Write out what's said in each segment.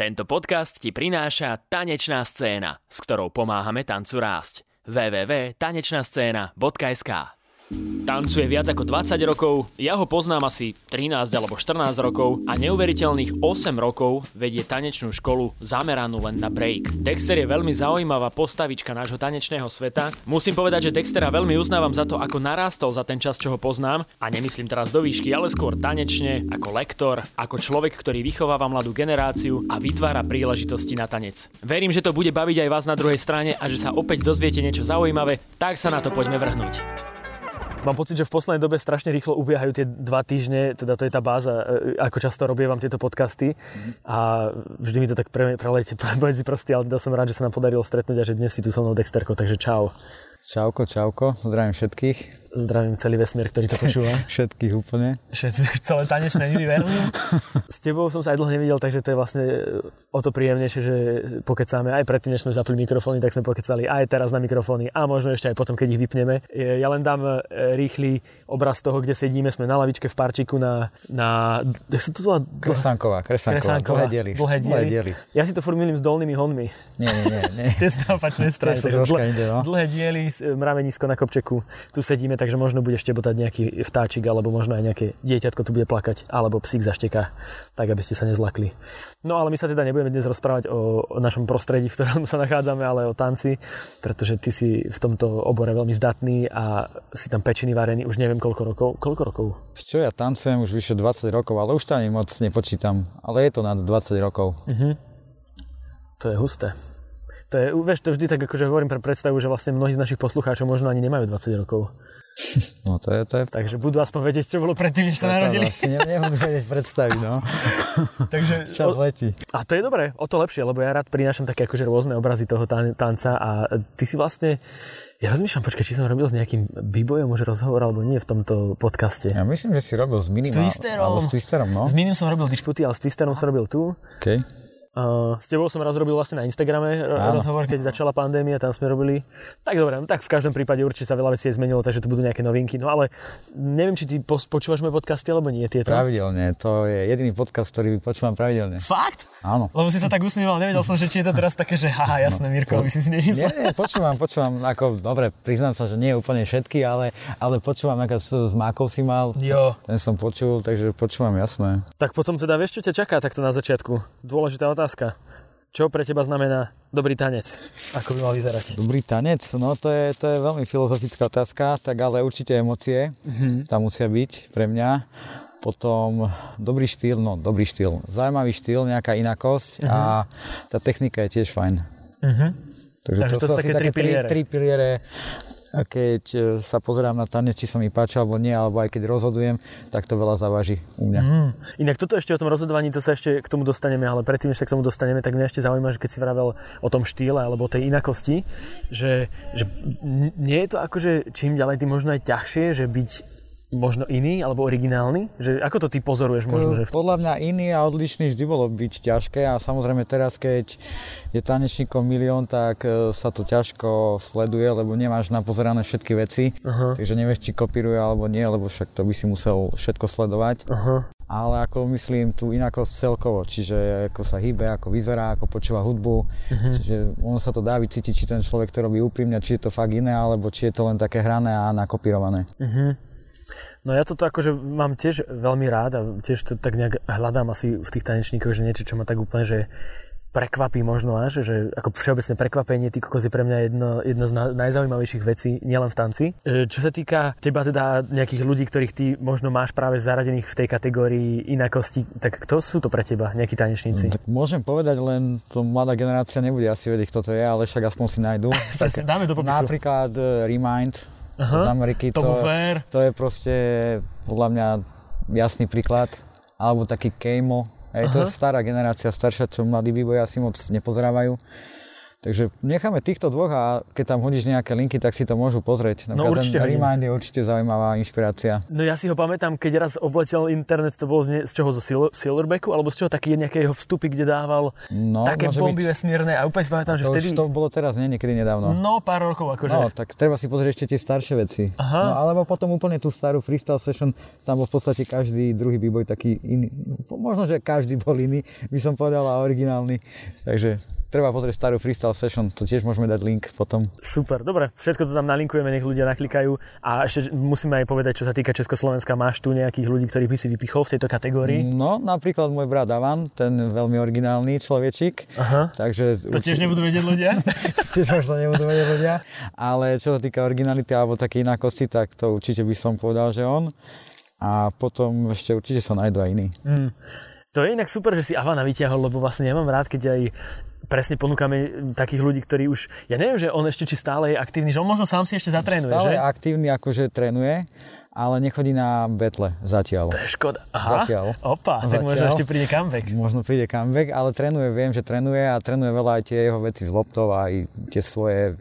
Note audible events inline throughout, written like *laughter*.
Tento podcast ti prináša Tanečná scéna, s ktorou pomáhame tancu rásť. www.tanečnascena.sk Tancuje viac ako 20 rokov, ja ho poznám asi 13 alebo 14 rokov a neuveriteľných 8 rokov vedie tanečnú školu zameranú len na break. Dexter je veľmi zaujímavá postavička nášho tanečného sveta. Musím povedať, že Dextera veľmi uznávam za to, ako narástol za ten čas, čo ho poznám a nemyslím teraz do výšky, ale skôr tanečne, ako lektor, ako človek, ktorý vychováva mladú generáciu a vytvára príležitosti na tanec. Verím, že to bude baviť aj vás na druhej strane a že sa opäť dozviete niečo zaujímavé, tak sa na to poďme vrhnúť. Mám pocit, že v poslednej dobe strašne rýchlo ubiehajú tie dva týždne, teda to je tá báza, e, ako často robievam tieto podcasty a vždy mi to tak pre, prelete medzi *laughs* prsty, ale teda som rád, že sa nám podarilo stretnúť a že dnes si tu so mnou Dexterko, takže čau. Čauko, čauko, zdravím všetkých. Zdravím celý vesmír, ktorý to počúva. *laughs* Všetkých úplne. Všetci, celé tanečné univerzum. S tebou som sa aj dlho nevidel, takže to je vlastne o to príjemnejšie, že pokecáme aj predtým, než sme zapli mikrofóny, tak sme pokecali aj teraz na mikrofóny a možno ešte aj potom, keď ich vypneme. Ja len dám e, rýchly obraz toho, kde sedíme. Sme na lavičke v parčiku na... na jak sa to volá? Kresanková, Kresanková. Kresanková. Dlhé diely. Dlhé diely. Ja si to furt milím s dolnými honmi. Nie, nie, nie. nie. *laughs* Tie sa opačné strany. No. Dlhé diely, mravenisko na kopčeku. Tu sedíme takže možno bude štebotať nejaký vtáčik, alebo možno aj nejaké dieťatko tu bude plakať, alebo psík zašteká, tak aby ste sa nezlakli. No ale my sa teda nebudeme dnes rozprávať o, o našom prostredí, v ktorom *laughs* sa nachádzame, ale o tanci, pretože ty si v tomto obore veľmi zdatný a si tam pečený, varený už neviem koľko rokov. Koľko rokov? Čo ja tancujem už vyše 20 rokov, ale už ani moc nepočítam. Ale je to nad 20 rokov. Uh-huh. To je husté. To je, vieš, to vždy tak akože hovorím pre predstavu, že vlastne mnohí z našich poslucháčov možno ani nemajú 20 rokov. *laughs* No to je, to je... Takže budú aspoň vedieť, čo bolo predtým, než sa narodili. Vlastne nebudú vedieť predstaviť, no. *laughs* Takže, *laughs* Čas letí. A to je dobré, o to lepšie, lebo ja rád prinášam také akože rôzne obrazy toho tanca a ty si vlastne ja rozmýšľam, počkaj, či som robil s nejakým b-boyom už rozhovor alebo nie v tomto podcaste. Ja myslím, že si robil s Minim. S Twisterom. s Twisterom, no. S Minim som robil dišputy, ale s Twisterom som robil tu. Okay. Uh, s tebou som raz robil vlastne na Instagrame Áno. rozhovor, keď začala pandémia, tam sme robili. Tak dobre, no, tak v každom prípade určite sa veľa vecí zmenilo, takže tu budú nejaké novinky. No ale neviem, či ty počúvaš moje podcasty, alebo nie tieto. Pravidelne, to je jediný podcast, ktorý počúvam pravidelne. Fakt? Áno. Lebo si sa tak usmieval, nevedel som, že či je to teraz také, že haha, jasné, no, Mirko, by si si nemyslel. Nie, počúvam, počúvam, ako, dobre, priznám sa, že nie úplne všetky, ale, ale počúvam, ako s Mákov si mal. Jo. Ten som počul, takže počúvam, jasné. Tak potom teda vieš, čo ťa čaká takto na začiatku? Dôležitá otázka. Čo pre teba znamená dobrý tanec? Ako by mal vyzerať? Dobrý tanec? No to je, to je veľmi filozofická otázka, tak ale určite emócie mm-hmm. tam musia byť pre mňa. Potom dobrý štýl, no dobrý štýl, zaujímavý štýl, nejaká inakosť mm-hmm. a tá technika je tiež fajn. Mm-hmm. Takže, Takže to, to sú také tri piliere. Tri, tri piliere a keď e, sa pozerám na tanec, či sa mi páči alebo nie, alebo aj keď rozhodujem, tak to veľa závaží u mňa. Mm. Inak toto ešte o tom rozhodovaní, to sa ešte k tomu dostaneme, ale predtým, než sa k tomu dostaneme, tak mňa ešte zaujíma, že keď si vravel o tom štýle alebo tej inakosti, že, že nie je to akože čím ďalej tým možno aj ťažšie, že byť možno iný alebo originálny? Že, ako to ty pozoruješ možno? Že... Podľa mňa iný a odlišný vždy bolo byť ťažké a samozrejme teraz, keď je tanečníkov milión, tak e, sa to ťažko sleduje, lebo nemáš napozerané všetky veci, uh-huh. takže nevieš, či kopíruje alebo nie, lebo však to by si musel všetko sledovať. Uh-huh. Ale ako myslím tu inakosť celkovo, čiže ako sa hýbe, ako vyzerá, ako počúva hudbu, uh-huh. čiže ono sa to dá vycítiť, či ten človek to robí úprimne, či je to fakt iné, alebo či je to len také hrané a nakopírované. Uh-huh. No ja toto akože mám tiež veľmi rád a tiež to tak nejak hľadám asi v tých tanečníkoch, že niečo, čo ma tak úplne, že prekvapí možno až, že ako všeobecné prekvapenie, ty kokos je pre mňa jedno, jedno z najzaujímavejších vecí, nielen v tanci. E, čo sa týka teba teda nejakých ľudí, ktorých ty možno máš práve zaradených v tej kategórii inakosti, tak kto sú to pre teba, nejakí tanečníci? No, tak môžem povedať, len to mladá generácia nebude asi vedieť, kto to je, ale však aspoň si nájdu. *laughs* tak, dáme do popisu. Napríklad uh, Remind, Aha, z Ameriky. To, to je proste podľa mňa jasný príklad. Alebo taký Kejmo. Hej, to je stará generácia, staršia, čo mladí vývoja si moc nepozerávajú. Takže necháme týchto dvoch a keď tam hodíš nejaké linky, tak si to môžu pozrieť. No určite. Ten Remind je určite zaujímavá inšpirácia. No ja si ho pamätám, keď raz obletel internet, to bolo z, ne, z čoho, zo Silverbacku, alebo z čoho taký nejaké jeho vstupy, kde dával no, také bomby byť. vesmírne a úplne si pamätám, že to vtedy... to bolo teraz, nie niekedy nedávno. No pár rokov akože. No, tak treba si pozrieť ešte tie staršie veci. Aha. No, alebo potom úplne tú starú freestyle session, tam bol v podstate každý druhý výboj taký iný. Možno, že každý bol iný, by som povedal, a originálny. Takže treba pozrieť starú freestyle session, to tiež môžeme dať link potom. Super, dobre, všetko to tam nalinkujeme, nech ľudia naklikajú. A ešte musíme aj povedať, čo sa týka Československa, máš tu nejakých ľudí, ktorých by si vypichol v tejto kategórii? No, napríklad môj brat Avan, ten veľmi originálny človečik. Aha. Takže, to tiež nebudú vedieť ľudia? *laughs* tiež možno nebudú vedieť ľudia. Ale čo sa týka originality alebo také inákosti, tak to určite by som povedal, že on. A potom ešte určite sa nájdú aj iní. Mm. To je inak super, že si Avana vyťahol, lebo vlastne ja mám rád, keď aj presne ponúkame takých ľudí, ktorí už, ja neviem, že on ešte či stále je aktívny, že on možno sám si ešte zatrénuje, stále že? je aktívny, akože trénuje, ale nechodí na betle zatiaľ. To je škoda. Aha, zatiaľ. Opa, tak možno ešte príde comeback. Možno príde comeback, ale trénuje, viem, že trénuje a trénuje veľa aj tie jeho veci z loptov aj tie svoje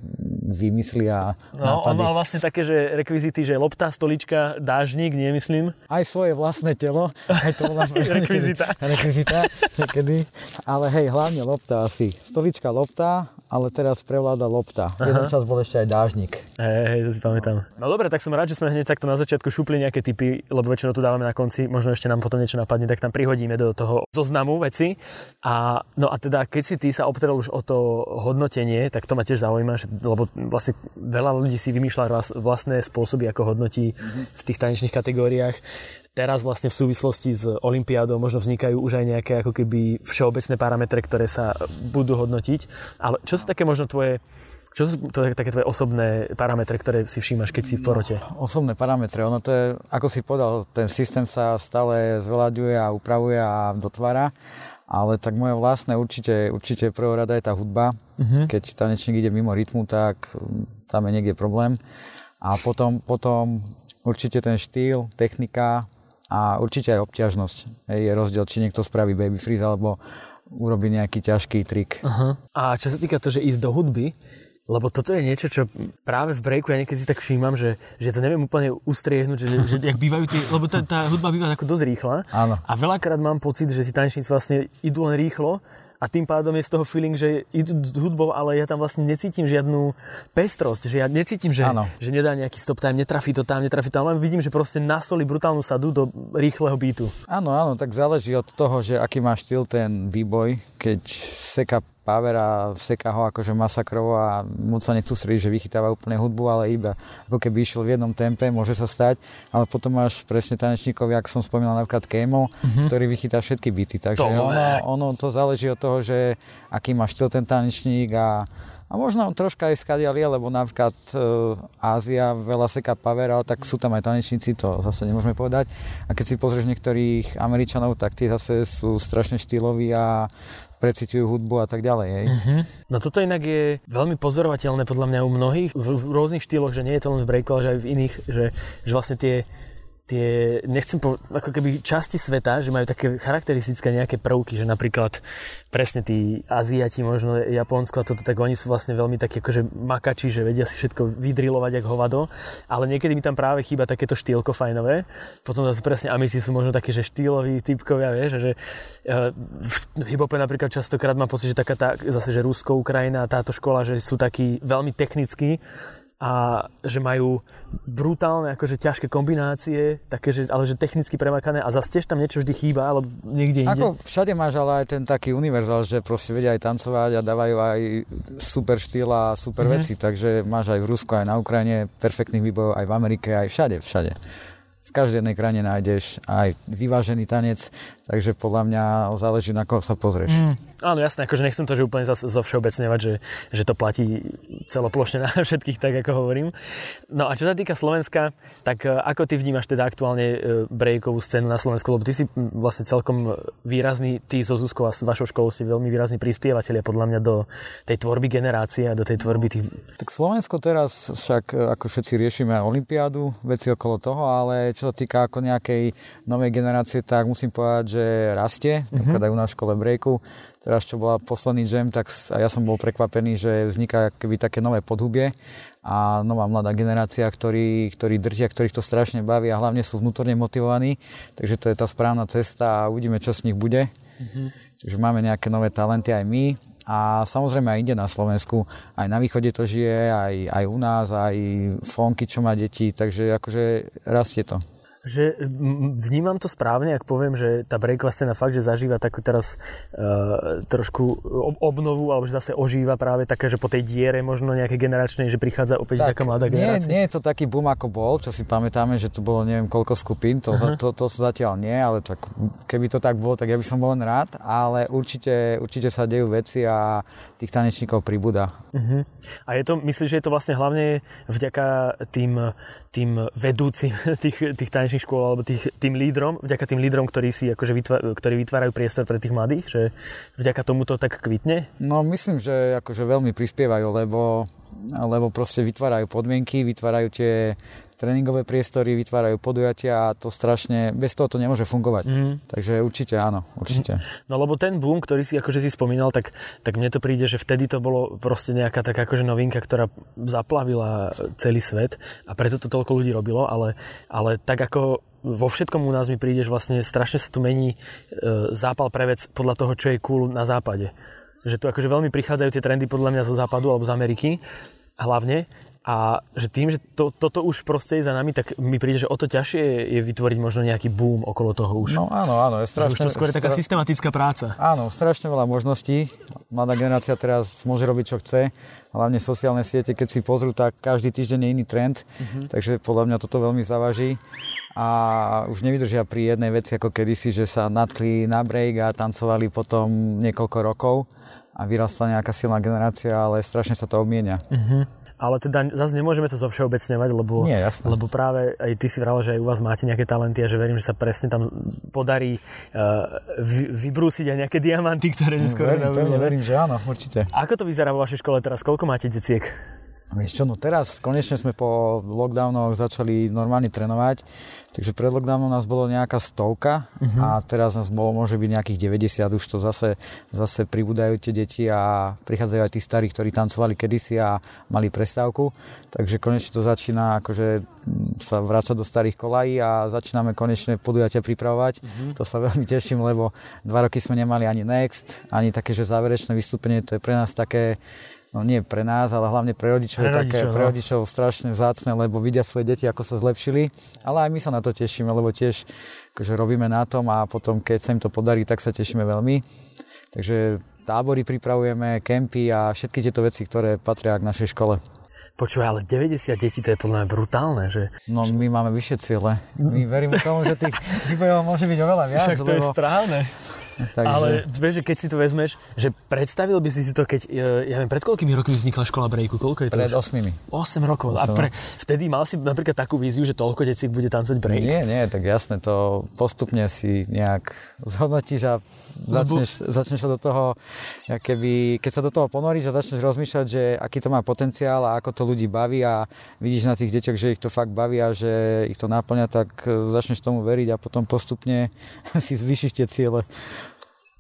vymysly a No, nápady. on mal vlastne také, že rekvizity, že lopta, stolička, dážnik, nemyslím. Aj svoje vlastné telo. Aj to bola *laughs* rekvizita. rekvizita, niekedy. Ale hej, hlavne lopta asi. Stolička, lopta, ale teraz prevláda lopta. V jeden čas bol ešte aj dážnik. Hej, hej, to si pamätám. No dobre, tak som rád, že sme hneď takto na začiatku šupli nejaké typy, lebo väčšinou tu dávame na konci, možno ešte nám potom niečo napadne, tak tam prihodíme do toho zoznamu veci. A, no a teda, keď si ty sa obtrel už o to hodnotenie, tak to ma tiež zaujíma, že, lebo vlastne veľa ľudí si vymýšľa vlastné spôsoby, ako hodnotí v tých tanečných kategóriách teraz vlastne v súvislosti s Olympiádou možno vznikajú už aj nejaké ako keby všeobecné parametre, ktoré sa budú hodnotiť. Ale čo sú také možno tvoje čo sú to také tvoje osobné parametre, ktoré si všímaš, keď si v porote? No, osobné parametre, ono to je, ako si povedal, ten systém sa stále zveľaďuje a upravuje a dotvára, ale tak moje vlastné určite, určite rada je tá hudba. Uh-huh. Keď tanečník ide mimo rytmu, tak tam je niekde problém. A potom, potom určite ten štýl, technika, a určite aj obťažnosť. Je rozdiel, či niekto spraví baby freeze alebo urobí nejaký ťažký trik. Uh-huh. A čo sa týka to, že ísť do hudby, lebo toto je niečo, čo práve v breaku ja niekedy si tak všímam, že, že to neviem úplne ustriehnúť, že, že jak bývajú tie, lebo tá, tá hudba býva ako dosť rýchla. Áno. A veľakrát mám pocit, že si tanečníci vlastne idú len rýchlo a tým pádom je z toho feeling, že idú s hudbou, ale ja tam vlastne necítim žiadnu pestrosť, že ja necítim, že, že nedá nejaký stop time, netrafí to tam, netrafí to tam, len vidím, že proste nasoli brutálnu sadu do rýchleho beatu. Áno, áno, tak záleží od toho, že aký má štýl ten výboj, keď seka Paver a seká ho akože masakrovo a moc sa nechcú srieť, že vychytáva úplne hudbu, ale iba ako keby išiel v jednom tempe, môže sa stať, ale potom máš presne tanečníkov, ako som spomínal napríklad Kemo, mm-hmm. ktorý vychytá všetky byty, takže to ono, ono to záleží od toho, že aký má štýl ten tanečník a a možno troška aj skadial je, lebo napríklad e, Ázia veľa seká power, ale tak sú tam aj tanečníci, to zase nemôžeme povedať. A keď si pozrieš niektorých Američanov, tak tí zase sú strašne štýloví a precitujú hudbu a tak ďalej. Hej. Uh-huh. No toto inak je veľmi pozorovateľné podľa mňa u mnohých v, v rôznych štýloch, že nie je to len v breaku, ale že aj v iných, že, že vlastne tie tie, nechcem povedať, ako keby časti sveta, že majú také charakteristické nejaké prvky, že napríklad presne tí Aziati, možno Japonsko a toto, tak oni sú vlastne veľmi takí akože makači, že vedia si všetko vydrilovať ako hovado, ale niekedy mi tam práve chýba takéto štýlko fajnové. Potom zase presne Amisi sú možno takí, že štýloví typkovia, vieš, že uh, v hiphope napríklad častokrát mám pocit, že taká tá, zase, že Rusko, Ukrajina, táto škola, že sú takí veľmi technickí, a že majú brutálne, akože ťažké kombinácie, také, že, ale že technicky premakané a zase tiež tam niečo vždy chýba, alebo niekde inde. Ako všade máš ale aj ten taký univerzál, že proste vedia aj tancovať a dávajú aj super štýl a super mm-hmm. veci, takže máš aj v Rusku, aj na Ukrajine perfektných výbojov, aj v Amerike, aj všade, všade v každej jednej krajine nájdeš aj vyvážený tanec, takže podľa mňa záleží na koho sa pozrieš. Mm, áno, jasné, akože nechcem to, že úplne zo všeobecňovať, že, že to platí celoplošne *laughs* na všetkých, tak ako hovorím. No a čo sa týka Slovenska, tak e, ako ty vnímaš teda aktuálne e, breakovú scénu na Slovensku, lebo ty si vlastne celkom výrazný, ty so Zuzkou a s vašou školou si veľmi výrazný prispievateľ podľa mňa do tej tvorby generácie a do tej tvorby tých... Tak Slovensko teraz však, e, ako všetci riešime Olympiádu, veci okolo toho, ale čo sa týka ako nejakej novej generácie, tak musím povedať, že rastie, mm-hmm. aj u nás v škole breaku. Teraz, čo bola posledný jam, tak a ja som bol prekvapený, že vzniká keby také nové podhubie a nová mladá generácia, ktorí, ktorí držia, ktorých to strašne baví a hlavne sú vnútorne motivovaní. Takže to je tá správna cesta a uvidíme, čo z nich bude. Mm-hmm. Takže máme nejaké nové talenty aj my a samozrejme aj inde na Slovensku, aj na východe to žije, aj, aj u nás, aj Fonky, čo má deti, takže akože rastie to že vnímam to správne, ak poviem, že tá breaková scéna fakt, že zažíva takú teraz uh, trošku obnovu, alebo že zase ožíva práve také, že po tej diere možno nejaké generačnej, že prichádza opäť tak, taká mladá generácia. Nie, nie je to taký boom ako bol, čo si pamätáme, že tu bolo neviem koľko skupín, to, uh-huh. to, to, to zatiaľ nie, ale tak, keby to tak bolo, tak ja by som bol len rád, ale určite, určite sa dejú veci a tých tanečníkov pribúda. Uh-huh. A je to, myslíš, že je to vlastne hlavne vďaka tým, tým vedúcim *laughs* tých, tých tanečných škôl alebo tých, tým lídrom, vďaka tým lídrom, ktorí, si akože vytvá, ktorí vytvárajú priestor pre tých mladých, že vďaka tomu to tak kvitne? No myslím, že akože veľmi prispievajú, lebo, lebo proste vytvárajú podmienky, vytvárajú tie tréningové priestory, vytvárajú podujatia a to strašne, bez toho to nemôže fungovať. Mm. Takže určite áno, určite. No lebo ten boom, ktorý si akože si spomínal, tak, tak mne to príde, že vtedy to bolo proste nejaká taká akože novinka, ktorá zaplavila celý svet a preto to toľko ľudí robilo, ale, ale tak ako vo všetkom u nás mi príde, že vlastne strašne sa tu mení e, zápal pre vec podľa toho, čo je cool na západe. Že tu akože veľmi prichádzajú tie trendy podľa mňa zo západu alebo z Ameriky hlavne a že tým, že to, toto už proste je za nami, tak mi príde, že o to ťažšie je vytvoriť možno nejaký boom okolo toho už. No áno, áno. Je strašne, že už to skôr je taká systematická práca. Áno, strašne veľa možností. Mladá generácia teraz môže robiť, čo chce. Hlavne sociálne siete, keď si pozrú, tak každý týždeň je iný trend. Uh-huh. Takže podľa mňa toto veľmi zavaží. A už nevydržia pri jednej veci ako kedysi, že sa natkli na break a tancovali potom niekoľko rokov a vyrastla nejaká silná generácia, ale strašne sa to obmienia. Uh-huh ale teda zase nemôžeme to zovšeobecňovať, lebo, Nie, lebo práve aj ty si vral, že aj u vás máte nejaké talenty a že verím, že sa presne tam podarí uh, vy, vybrúsiť aj nejaké diamanty, ktoré dnes verím, verím, verím, že áno, určite. Ako to vyzerá vo vašej škole teraz? Koľko máte deciek? Vieš čo, no teraz konečne sme po lockdownoch začali normálne trénovať, takže pred lockdownom nás bolo nejaká stovka uh-huh. a teraz nás bolo, môže byť nejakých 90, už to zase, zase pribúdajú tie deti a prichádzajú aj tí starí, ktorí tancovali kedysi a mali prestávku, takže konečne to začína akože sa vrácať do starých kolají a začíname konečne podujatia pripravovať. Uh-huh. To sa *laughs* veľmi teším, lebo dva roky sme nemali ani Next, ani také, že záverečné vystúpenie, to je pre nás také no nie pre nás, ale hlavne pre rodičov, pre rodičov, také, no. pre rodičov strašne vzácne, lebo vidia svoje deti, ako sa zlepšili, ale aj my sa na to tešíme, lebo tiež akože robíme na tom a potom, keď sa im to podarí, tak sa tešíme veľmi. Takže tábory pripravujeme, kempy a všetky tieto veci, ktoré patria k našej škole. Počúvaj, ale 90 detí to je podľa mňa brutálne, že? No my máme vyššie ciele. My veríme tomu, že tých *laughs* výbojov môže byť oveľa viac. Však to lebo... je správne. Takže... Ale vieš, že keď si to vezmeš, že predstavil by si si to, keď, ja neviem, pred koľkými rokmi vznikla škola breaku? Koľko je to? Pred 8. 8 rokov. 8. A pre, vtedy mal si napríklad takú víziu, že toľko detí bude tancovať break? Nie, nie, tak jasne, to postupne si nejak zhodnotíš a začneš, začneš sa do toho, keby, keď sa do toho ponoríš a začneš rozmýšľať, že aký to má potenciál a ako to ľudí baví a vidíš na tých deťoch, že ich to fakt baví a že ich to náplňa, tak e, začneš tomu veriť a potom postupne *laughs* si zvyšíš tie ciele.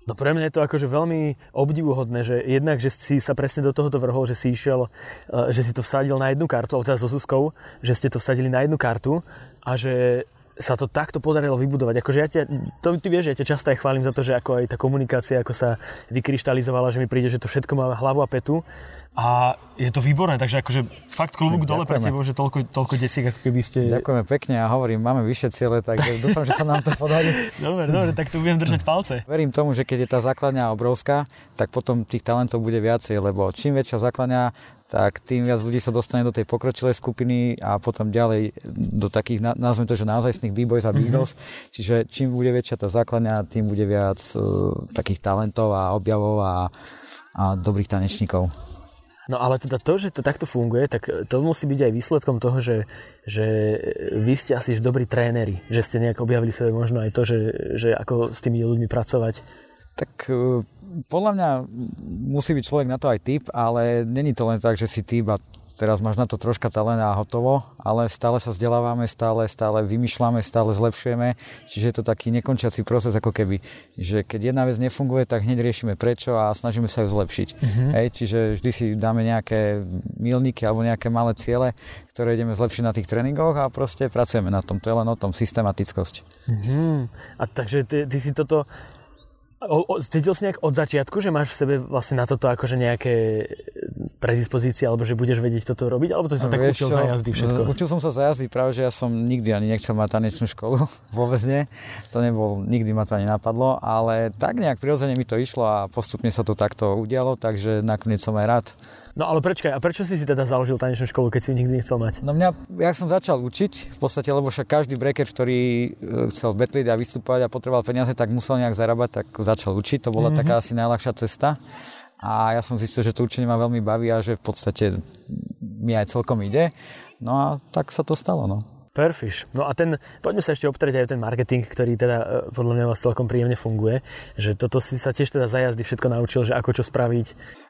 No pre mňa je to akože veľmi obdivuhodné, že jednak, že si sa presne do tohoto vrhol, že si išiel, eh, že si to vsadil na jednu kartu, alebo teda so Zuzkou, že ste to vsadili na jednu kartu a že sa to takto podarilo vybudovať. Akože ja ťa, to ty vieš, ja ťa často aj chválim za to, že ako aj tá komunikácia, ako sa vykryštalizovala, že mi príde, že to všetko má hlavu a petu a je to výborné, takže akože fakt klubúk dole pre tebou, že toľko, toľko desiek, ako keby ste... Ďakujeme pekne a hovorím, máme vyššie ciele, tak dúfam, že sa nám to podarí. *laughs* dobre, dobre, tak tu budem držať palce. Verím tomu, že keď je tá základňa obrovská, tak potom tých talentov bude viacej, lebo čím väčšia základňa, tak tým viac ľudí sa dostane do tej pokročilej skupiny a potom ďalej do takých, nazvem to, že naozajstných b-boys a big mm-hmm. Čiže čím bude väčšia tá základňa, tým bude viac uh, takých talentov a objavov a, a dobrých tanečníkov. No ale teda to, že to takto funguje, tak to musí byť aj výsledkom toho, že, že vy ste asi dobrí tréneri, že ste nejak objavili svoje možno aj to, že, že ako s tými ľuďmi pracovať. Tak podľa mňa musí byť človek na to aj typ, ale není to len tak, že si typ a teraz máš na to troška talent a hotovo, ale stále sa vzdelávame, stále, stále vymýšľame, stále zlepšujeme, čiže je to taký nekončiaci proces ako keby, že keď jedna vec nefunguje, tak hneď riešime prečo a snažíme sa ju zlepšiť. Mm-hmm. Hej, čiže vždy si dáme nejaké milníky alebo nejaké malé ciele, ktoré ideme zlepšiť na tých tréningoch a proste pracujeme na tom. To je len o tom systematickosť. Mm-hmm. A takže ty, ty si toto O, si nejak od začiatku, že máš v sebe vlastne na toto akože nejaké predispozície, alebo že budeš vedieť toto robiť, alebo to si sa tak učil za jazdy všetko? Učil som sa za jazdy, práve že ja som nikdy ani nechcel mať tanečnú školu, *laughs* vôbec nie. To nebol, nikdy ma to ani napadlo, ale tak nejak prirodzene mi to išlo a postupne sa to takto udialo, takže nakoniec som aj rád. No ale prečkaj, a prečo si si teda založil tanečnú školu, keď si ju nikdy nechcel mať? No mňa, ja som začal učiť, v podstate, lebo však každý breaker, ktorý e, chcel betliť a vystúpať a potreboval peniaze, tak musel nejak zarábať, tak začal učiť. To bola mm-hmm. taká asi najľahšia cesta. A ja som zistil, že to učenie ma veľmi baví a že v podstate mi aj celkom ide. No a tak sa to stalo, no. Perfish. No a ten, poďme sa ešte obtrieť aj ten marketing, ktorý teda e, podľa mňa vás celkom príjemne funguje. Že toto si sa tiež teda za jazdy všetko naučil, že ako čo spraviť.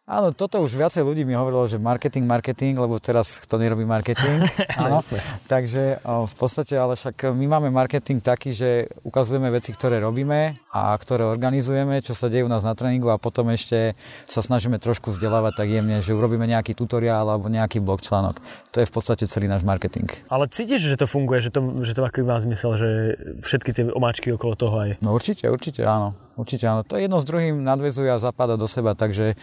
Áno, toto už viacej ľudí mi hovorilo, že marketing, marketing, lebo teraz kto nerobí marketing. *laughs* Áno, takže o, v podstate, ale však my máme marketing taký, že ukazujeme veci, ktoré robíme a ktoré organizujeme, čo sa deje u nás na tréningu a potom ešte sa snažíme trošku vzdelávať tak jemne, že urobíme nejaký tutoriál alebo nejaký blog článok. To je v podstate celý náš marketing. Ale cítiš, že to funguje, že to, že to ako má zmysel, že všetky tie omáčky okolo toho aj? No určite, určite áno. Určite áno. To jedno s druhým nadvezuje a zapada do seba, takže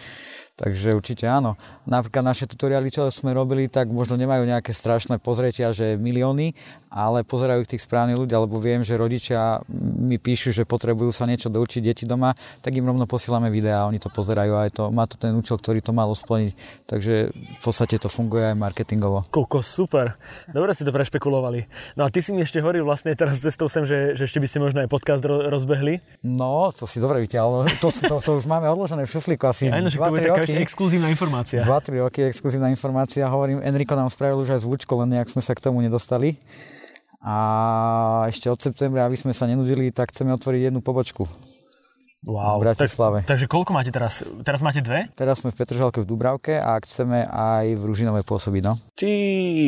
Takže určite áno. Napríklad naše tutoriály, čo sme robili, tak možno nemajú nejaké strašné pozretia, že milióny, ale pozerajú ich tých správnych ľudia, lebo viem, že rodičia mi píšu, že potrebujú sa niečo doučiť deti doma, tak im rovno posielame videá oni to pozerajú a to, má to ten účel, ktorý to malo splniť. Takže v podstate to funguje aj marketingovo. Koko, super. Dobre si to prešpekulovali. No a ty si mi ešte hovoril vlastne teraz cestou sem, že, že ešte by si možno aj podcast rozbehli. No, to si dobre vyťahol. To, to, to, už máme odložené v šuflíku asi ja, 2 roky. exkluzívna informácia. 2-3 roky exkluzívna informácia. Hovorím, Enrico nám spravil už aj zvučko, len nejak sme sa k tomu nedostali. A ešte od septembra, aby sme sa nenudili, tak chceme otvoriť jednu pobočku. Wow. V Bratislave. Tak, takže koľko máte teraz? Teraz máte dve? Teraz sme v Petržalke v Dubravke a chceme aj v Ružinové pôsobiť, no. Ty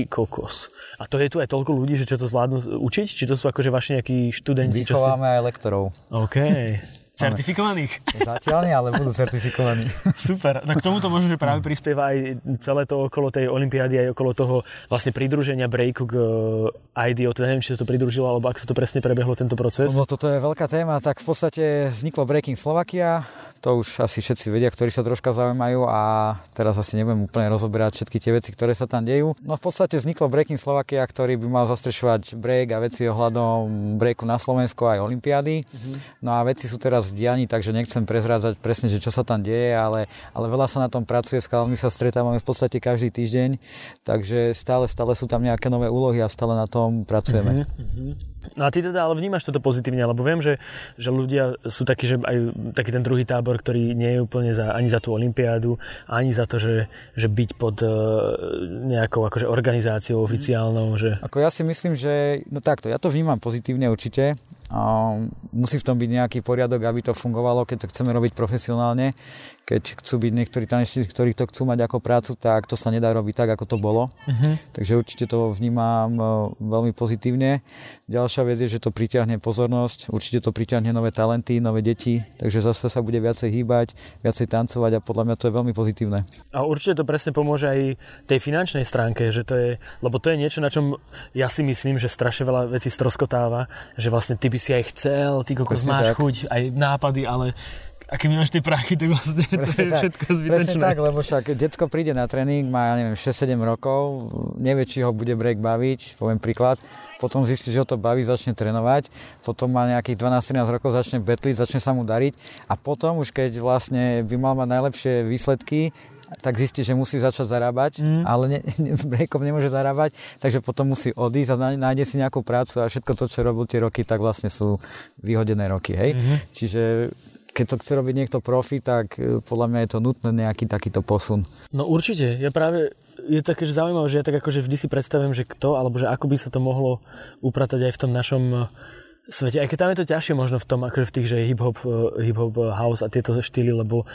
kokos. A to je tu aj toľko ľudí, že čo to zvládnu učiť? Či to sú akože vaši nejakí študenti? Vychováme si... aj lektorov. OK. *laughs* Certifikovaných? *laughs* Zatiaľ nie, ale budú certifikovaní. *laughs* Super. No k tomuto možno, že práve prispieva aj celé to okolo tej olympiády, aj okolo toho vlastne pridruženia breaku k eh, IDO. Teda neviem, či sa to pridružilo, alebo ako sa to presne prebehlo tento proces. No toto je veľká téma. Tak v podstate vzniklo Breaking Slovakia. To už asi všetci vedia, ktorí sa troška zaujímajú a teraz asi nebudem úplne rozoberať všetky tie veci, ktoré sa tam dejú. No v podstate vzniklo Breaking Slovakia, ktorý by mal zastrešovať break a veci ohľadom breaku na Slovensku aj olympiády. Mm-hmm. No a veci sú teraz v dianí, takže nechcem prezrádzať presne, že čo sa tam deje, ale, ale veľa sa na tom pracuje, s my sa stretávame v podstate každý týždeň, takže stále, stále sú tam nejaké nové úlohy a stále na tom pracujeme. Mm-hmm. No a ty teda ale vnímaš toto pozitívne, lebo viem, že, že ľudia sú takí, že aj taký ten druhý tábor, ktorý nie je úplne za, ani za tú olympiádu, ani za to, že, že byť pod uh, nejakou akože organizáciou oficiálnou. Že... Ako ja si myslím, že no takto, ja to vnímam pozitívne určite, musí v tom byť nejaký poriadok, aby to fungovalo, keď to chceme robiť profesionálne. Keď chcú byť niektorí tanečníci, ktorí to chcú mať ako prácu, tak to sa nedá robiť tak, ako to bolo. Uh-huh. Takže určite to vnímam e, veľmi pozitívne. Ďalšia vec je, že to pritiahne pozornosť, určite to pritiahne nové talenty, nové deti, takže zase sa bude viacej hýbať, viacej tancovať a podľa mňa to je veľmi pozitívne. A určite to presne pomôže aj tej finančnej stránke, že to je, lebo to je niečo, na čom ja si myslím, že strašne veľa vecí stroskotáva, že vlastne ty by si aj chcel, ty kokos máš tak. chuť, aj nápady, ale a keď máš tie prachy, tak vlastne Presne to je tak. všetko zbytočné. Presne tak, lebo však detsko príde na tréning, má, ja neviem, 6-7 rokov, nevie, či ho bude break baviť, poviem príklad, potom zistí, že ho to baví, začne trénovať, potom má nejakých 12-13 rokov, začne betliť, začne sa mu dariť a potom už keď vlastne by mal mať najlepšie výsledky, tak zistí, že musí začať zarábať, mm. ale ne, *laughs* ne, breakom nemôže zarábať, takže potom musí odísť a nájde si nejakú prácu a všetko to, čo robil tie roky, tak vlastne sú vyhodené roky, hej. Mm-hmm. Čiže keď to chce robiť niekto profi, tak e, podľa mňa je to nutné nejaký takýto posun. No určite, ja práve je také že zaujímavé, že ja tak akože vždy si predstavím, že kto, alebo že ako by sa to mohlo upratať aj v tom našom e, svete. Aj keď tam je to ťažšie možno v tom, akože v tých, že hip-hop, e, hip-hop house a tieto štýly, lebo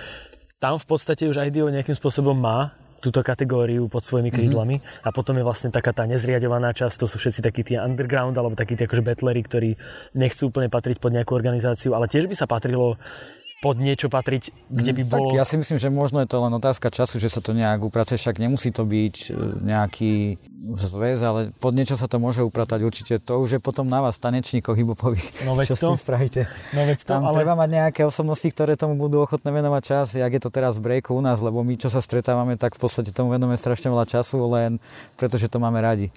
tam v podstate už IDEO nejakým spôsobom má túto kategóriu pod svojimi mhm. krídlami mm-hmm. a potom je vlastne taká tá nezriadovaná časť, to sú všetci takí tí underground alebo takí tí akože battlery, ktorí nechcú úplne patriť pod nejakú organizáciu, ale tiež by sa patrilo pod niečo patriť, kde by bolo... Tak ja si myslím, že možno je to len otázka času, že sa to nejak upracuje, však nemusí to byť e, nejaký zväz, ale pod niečo sa to môže upratať určite. To už je potom na vás, tanečníkov hybopových, no čo to? si spravíte. No to, Tam ale... treba mať nejaké osobnosti, ktoré tomu budú ochotné venovať čas, jak je to teraz v breaku u nás, lebo my, čo sa stretávame, tak v podstate tomu venujeme strašne veľa času, len pretože to máme radi.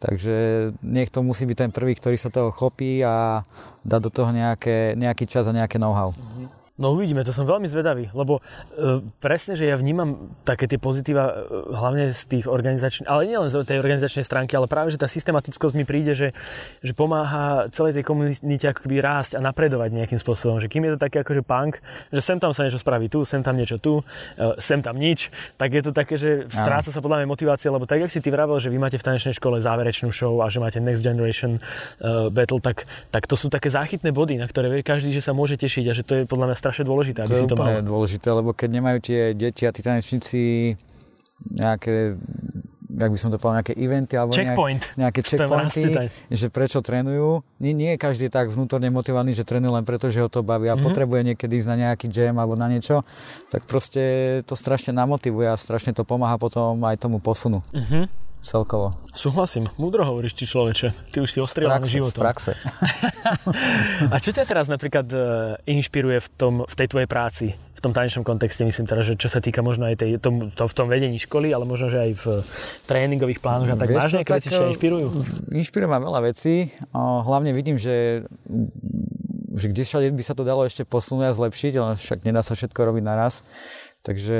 Takže niekto musí byť ten prvý, ktorý sa toho chopí a dá do toho nejaké, nejaký čas a nejaké know-how. Mm-hmm. No uvidíme, to som veľmi zvedavý, lebo e, presne, že ja vnímam také tie pozitíva e, hlavne z tých organizačných, ale nie len z tej organizačnej stránky, ale práve, že tá systematickosť mi príde, že, že pomáha celej tej komunite ako keby rásť a napredovať nejakým spôsobom. Že kým je to také akože punk, že sem tam sa niečo spraví tu, sem tam niečo tu, e, sem tam nič, tak je to také, že stráca sa podľa mňa motivácia, lebo tak, jak si ty vravel, že vy máte v tanečnej škole záverečnú show a že máte Next Generation uh, Battle, tak, tak to sú také záchytné body, na ktoré vie každý, že sa môže tešiť a že to je podľa mňa strašne dôležité, aby to si to mal. dôležité, lebo keď nemajú tie deti a tí tanečníci nejaké jak by som to povedal, nejaké eventy alebo Checkpoint. nejaké *laughs* checkpointy, že prečo trénujú. Nie, nie každý je tak vnútorne motivovaný, že trénuje len preto, že ho to baví a mm-hmm. potrebuje niekedy ísť na nejaký jam alebo na niečo, tak proste to strašne namotivuje a strašne to pomáha potom aj tomu posunu. Mm-hmm celkovo. Súhlasím, múdro hovoríš ti človeče. Ty už si ostrieľaný životom. Z praxe. *laughs* a čo ťa teraz napríklad e, inšpiruje v, tom, v tej tvojej práci, v tom tanečnom kontexte, myslím teda, že čo sa týka možno aj tej, tom, to, v tom vedení školy, ale možno, že aj v tréningových plánoch a tak Vieš keď si ťa inšpirujú? Inšpiruje ma veľa vecí. Hlavne vidím, že že kde všade by sa to dalo ešte posunúť a zlepšiť, ale však nedá sa všetko robiť naraz. Takže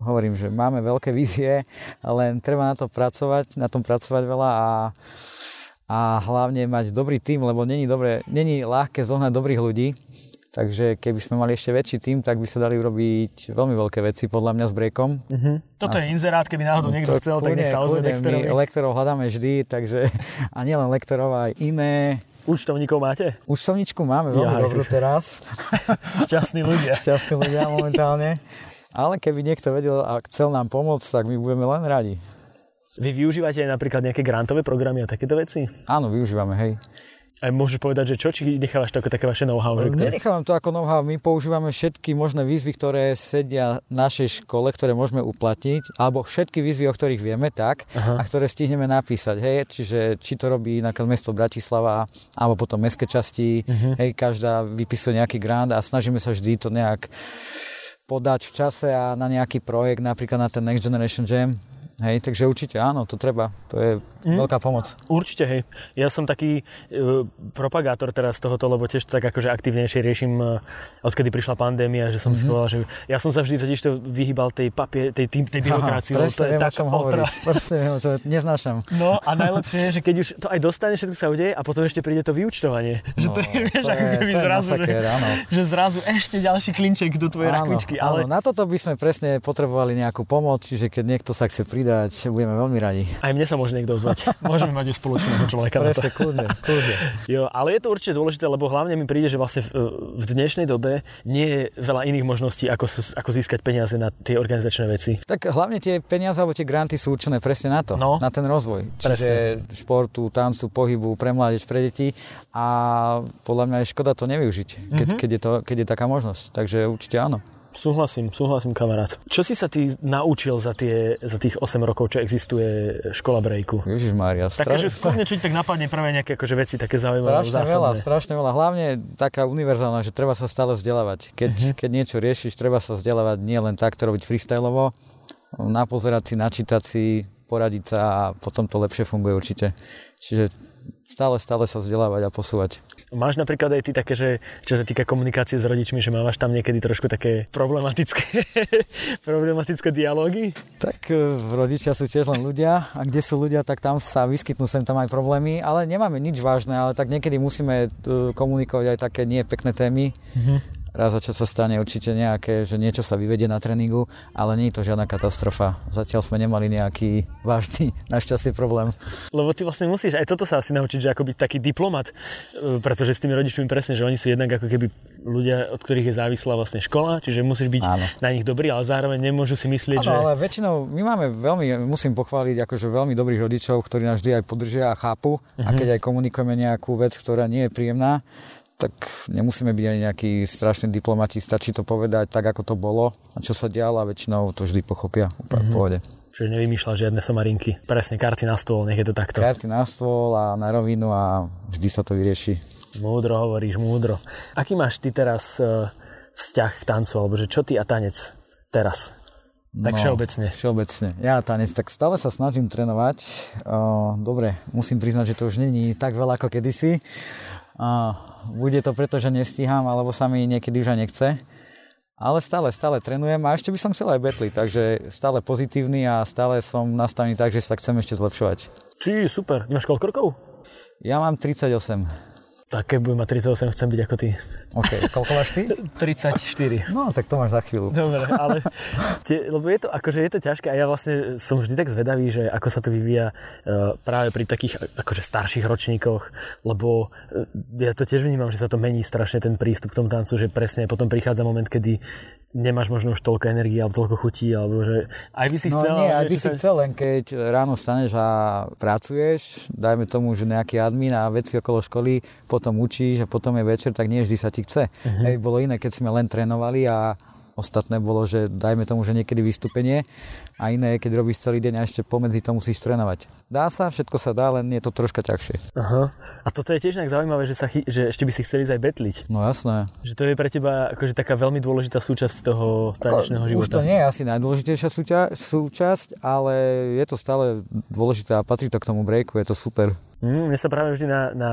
hovorím, že máme veľké vízie, len treba na to pracovať, na tom pracovať veľa a, a hlavne mať dobrý tým, lebo není, dobre, není ľahké zohnať dobrých ľudí. Takže keby sme mali ešte väčší tým, tak by sa dali urobiť veľmi veľké veci podľa mňa s breakom. Uh-huh. Toto As... je inzerát, keby náhodou niekto to, chcel, kľudne, tak nech sa ozve My lektorov hľadáme vždy, takže *laughs* a nielen lektorov, aj iné. Účtovníkov máte? Účtovníčku máme veľmi ja, dobrú teraz. *laughs* Šťastní ľudia. *laughs* Šťastní ľudia momentálne. Ale keby niekto vedel a chcel nám pomôcť, tak my budeme len radi. Vy využívate aj napríklad nejaké grantové programy a takéto veci? Áno, využívame, hej. A môžeš povedať, že čo, či nechávaš to ako také vaše know-how? Že Nenechávam to ako know-how, my používame všetky možné výzvy, ktoré sedia v našej škole, ktoré môžeme uplatniť, alebo všetky výzvy, o ktorých vieme, tak, Aha. a ktoré stihneme napísať, hej, čiže či to robí napríklad mesto Bratislava, alebo potom mestské časti, uh-huh. hej, každá vypisuje nejaký grant a snažíme sa vždy to nejak podať v čase a na nejaký projekt, napríklad na ten Next Generation Jam, Hej, takže určite áno, to treba. To je mm. veľká pomoc. Určite, hej. Ja som taký uh, propagátor teraz tohoto, lebo tiež tak akože aktivnejšie riešim, uh, odkedy prišla pandémia, že som mm-hmm. si mhm. povedal, že ja som sa vždy totiž to vyhýbal tej papie, tej, tej, tej byrokracii. Aha, presne, to je viem, tak o čom hovoríš. Presne, to neznášam. No a najlepšie je, že keď už to aj dostane, všetko sa udeje a potom ešte príde to vyučtovanie. *laughs* No, že to je, vieš, to ako keby zrazu, že, že, zrazu ešte ďalší klinček do tvojej áno, rakvičky. Ale... Áno, na toto by sme presne potrebovali nejakú pomoc, čiže keď niekto sa chce pridať pridať, budeme veľmi radi. Aj mne sa môže niekto ozvať. *laughs* Môžeme mať spoločného človeka Presne, kľudne, kľudne. Jo, ale je to určite dôležité, lebo hlavne mi príde, že vlastne v, v dnešnej dobe nie je veľa iných možností, ako, ako získať peniaze na tie organizačné veci. Tak hlavne tie peniaze alebo tie granty sú určené presne na to, no, na ten rozvoj. Čiže presne. športu, tancu, pohybu, pre mládež, pre deti a podľa mňa je škoda to nevyužiť, keď, mm-hmm. keď, je, to, keď je taká možnosť. Takže určite áno. Súhlasím, súhlasím kamarát. Čo si sa ty naučil za, tie, za tých 8 rokov, čo existuje škola breaku? Ježiš Mária. Stra... Takže skôrne, čo ti tak napadne prvé nejaké akože veci také zaujímavé. Strašne zásadné. veľa, strašne veľa. Hlavne taká univerzálna, že treba sa stále vzdelávať. Keď, uh-huh. keď niečo riešiš, treba sa vzdelávať nie len takto robiť freestyleovo, napozerať si, načítať si, poradiť sa a potom to lepšie funguje určite. Čiže stále, stále sa vzdelávať a posúvať. Máš napríklad aj ty také, že čo sa týka komunikácie s rodičmi, že máš tam niekedy trošku také problematické, *laughs* problematické dialógy? Tak e, rodičia sú tiež len ľudia a kde sú ľudia, tak tam sa vyskytnú sem tam aj problémy, ale nemáme nič vážne, ale tak niekedy musíme e, komunikovať aj také nie pekné témy. Mm-hmm raz za čas sa stane určite nejaké, že niečo sa vyvedie na tréningu, ale nie je to žiadna katastrofa. Zatiaľ sme nemali nejaký vážny, *laughs* našťastie problém. Lebo ty vlastne musíš aj toto sa asi naučiť, že ako byť taký diplomat, e, pretože s tými rodičmi presne, že oni sú jednak ako keby ľudia, od ktorých je závislá vlastne škola, čiže musíš byť Áno. na nich dobrý, ale zároveň nemôžu si myslieť, Áno, že... ale väčšinou my máme veľmi, musím pochváliť akože veľmi dobrých rodičov, ktorí nás vždy aj podržia a chápu uh-huh. a mhm. keď aj komunikujeme nejakú vec, ktorá nie je príjemná, tak nemusíme byť ani nejakí strašní diplomati, stačí to povedať tak, ako to bolo a čo sa dialo a väčšinou to vždy pochopia úplne mm-hmm. v mhm. pohode. Čiže nevymýšľa žiadne somarinky. Presne, karty na stôl, nech je to takto. Karty na stôl a na rovinu a vždy sa to vyrieši. Múdro hovoríš, múdro. Aký máš ty teraz uh, vzťah k tancu, alebo že čo ty a tanec teraz? Tak no, všeobecne. Všeobecne. Ja tanec, tak stále sa snažím trénovať. Uh, dobre, musím priznať, že to už není tak veľa ako kedysi. Uh, bude to preto, že nestíham, alebo sa mi niekedy už aj nechce. Ale stále, stále trénujem a ešte by som chcel aj betli, takže stále pozitívny a stále som nastavený tak, že sa chcem ešte zlepšovať. Či, super. Máš koľko rokov? Ja mám 38. Tak keď budem mať 38, chcem byť ako ty. OK, koľko máš ty? *laughs* 34. No, tak to máš za chvíľu. Dobre, ale tie, lebo je to, akože je to ťažké a ja vlastne som vždy tak zvedavý, že ako sa to vyvíja uh, práve pri takých akože starších ročníkoch, lebo uh, ja to tiež vnímam, že sa to mení strašne ten prístup k tomu tancu, že presne potom prichádza moment, kedy nemáš možno už toľko energie alebo toľko chutí, alebo že aj by si no, chcel... Nie, aj by si sa... chcel, len keď ráno staneš a pracuješ, dajme tomu, že nejaký admin a veci okolo školy, potom učíš a potom je večer, tak nie vždy sa ti chce. Uh-huh. Hej, bolo iné, keď sme len trénovali a ostatné bolo, že dajme tomu, že niekedy vystúpenie a iné, keď robíš celý deň a ešte pomedzi to musíš trénovať. Dá sa, všetko sa dá, len je to troška ťažšie. Aha. A toto je tiež nejak zaujímavé, že, sa chy- že ešte by si chceli aj betliť. No jasné. Že to je pre teba akože taká veľmi dôležitá súčasť toho tanečného života. Už to nie je asi najdôležitejšia súťa- súčasť, ale je to stále dôležité a patrí to k tomu breaku, je to super. Mm, mne sa práve vždy na, na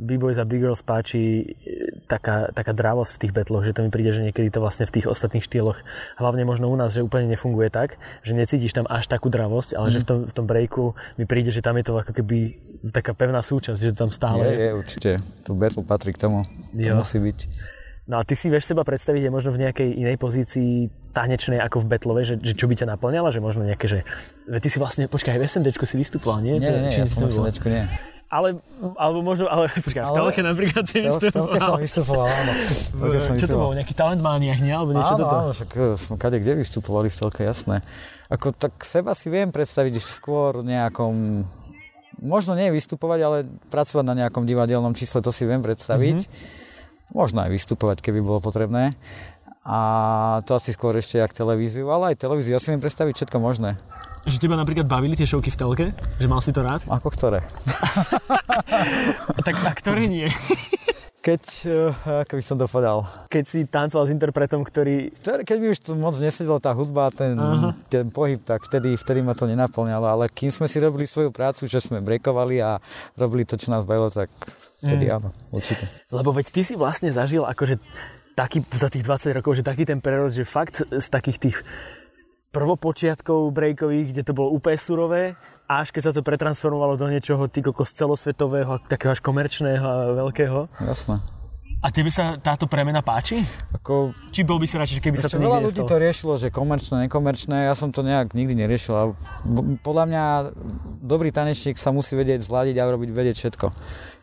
B-Boys a B-Girls páči e, taká, taká dravosť v tých betloch, že to mi príde, že niekedy to vlastne v tých ostatných štýloch, hlavne možno u nás, že úplne nefunguje tak, že necítiš tam až takú dravosť, ale mm. že v tom, v tom breaku mi príde, že tam je to ako keby taká pevná súčasť, že to tam stále je. Je, určite. Tu battle patrí k tomu. To musí byť. No a ty si vieš seba predstaviť aj možno v nejakej inej pozícii tanečnej ako v betlove, že, že čo by ťa naplňala, že možno nejaké, že ty si vlastne, počkaj, v SNDčku si vystupoval, nie? Nie, nie, ja som v SNDčku nie. Ale, alebo možno, ale počkaj, v telke napríklad si vystupoval. V telke som vystupoval, áno. Som čo to bolo, nejaký talentmániach, nie? Alebo niečo áno, toto? Áno, však eh, sme kade kde vystupovali v telke, jasné. Ako tak seba si viem predstaviť skôr nejakom možno nie vystupovať, ale pracovať na nejakom divadelnom čísle, to si viem predstaviť. Mm-hmm. Možno aj vystupovať, keby bolo potrebné. A to asi skôr ešte jak televíziu, ale aj televíziu, ja si viem predstaviť všetko možné. Že teba napríklad bavili tie šovky v telke? Že mal si to rád? Ako ktoré? *laughs* tak a ktoré nie? *laughs* Keď, uh, ako by som to povedal? Keď si tancoval s interpretom, ktorý... Keď mi už to moc nesedela tá hudba, ten, ten pohyb, tak vtedy, vtedy ma to nenaplňalo. Ale kým sme si robili svoju prácu, že sme breakovali a robili to, čo nás bavilo, tak vtedy mm. áno, určite. Lebo veď ty si vlastne zažil akože taký, za tých 20 rokov, že taký ten prerod, že fakt z takých tých prvopočiatkov breakových, kde to bolo úplne surové, až keď sa to pretransformovalo do niečoho ty kokos celosvetového, takého až komerčného a veľkého. Jasné. A tebe sa táto premena páči? Ako... Či bol by si radšej, keby sa to veľa ľudí to riešilo, že komerčné, nekomerčné, ja som to nejak nikdy neriešil. A podľa mňa dobrý tanečník sa musí vedieť zladiť a robiť vedieť všetko.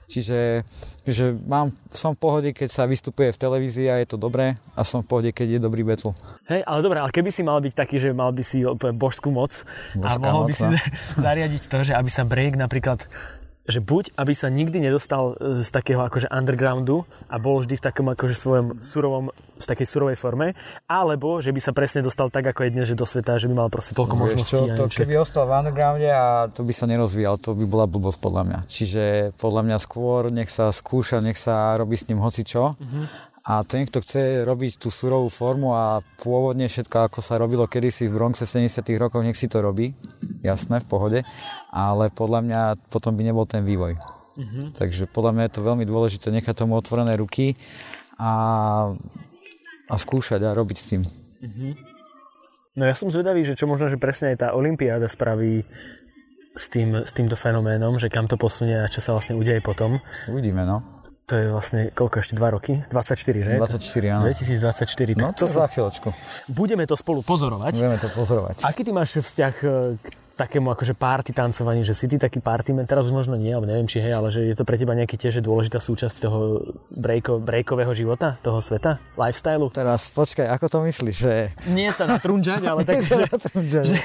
Čiže že mám, som v pohode, keď sa vystupuje v televízii a je to dobré a som v pohode, keď je dobrý battle. Hej, ale dobré, ale keby si mal byť taký, že mal by si božskú moc Božská a mohol moc, by si no. *laughs* zariadiť to, že aby sa break napríklad že buď, aby sa nikdy nedostal e, z takého akože undergroundu a bol vždy v takom akože svojom surovom, z takej surovej forme, alebo že by sa presne dostal tak, ako je dnes, že do sveta, že by mal proste toľko Vieš možností. Čo, to, keby ostal v undergrounde a to by sa nerozvíjal, to by bola blbosť podľa mňa. Čiže podľa mňa skôr nech sa skúša, nech sa robí s ním hocičo mm-hmm a ten, kto chce robiť tú surovú formu a pôvodne všetko, ako sa robilo kedysi v Bronxe v 70 rokoch, nech si to robí, jasné, v pohode, ale podľa mňa potom by nebol ten vývoj. Uh-huh. Takže podľa mňa je to veľmi dôležité nechať tomu otvorené ruky a, a skúšať a robiť s tým. Uh-huh. No ja som zvedavý, že čo možno, že presne aj tá Olympiáda spraví s, tým, s týmto fenoménom, že kam to posunie a čo sa vlastne udeje potom. Uvidíme, no. To je vlastne koľko ešte, 2 roky? 24, že? 24, áno. 2024. No to, to za chvíľočku. Budeme to spolu pozorovať. Budeme to pozorovať. Aký ty máš vzťah e, k takému akože party tancovaní, že si ty taký party man, teraz už možno nie, alebo neviem či hej, ale že je to pre teba nejaký tiež dôležitá súčasť toho breako, breakového života, toho sveta, lifestylu? Teraz počkaj, ako to myslíš, že... Nie sa natrúnžať, ale *laughs* tak, že, že,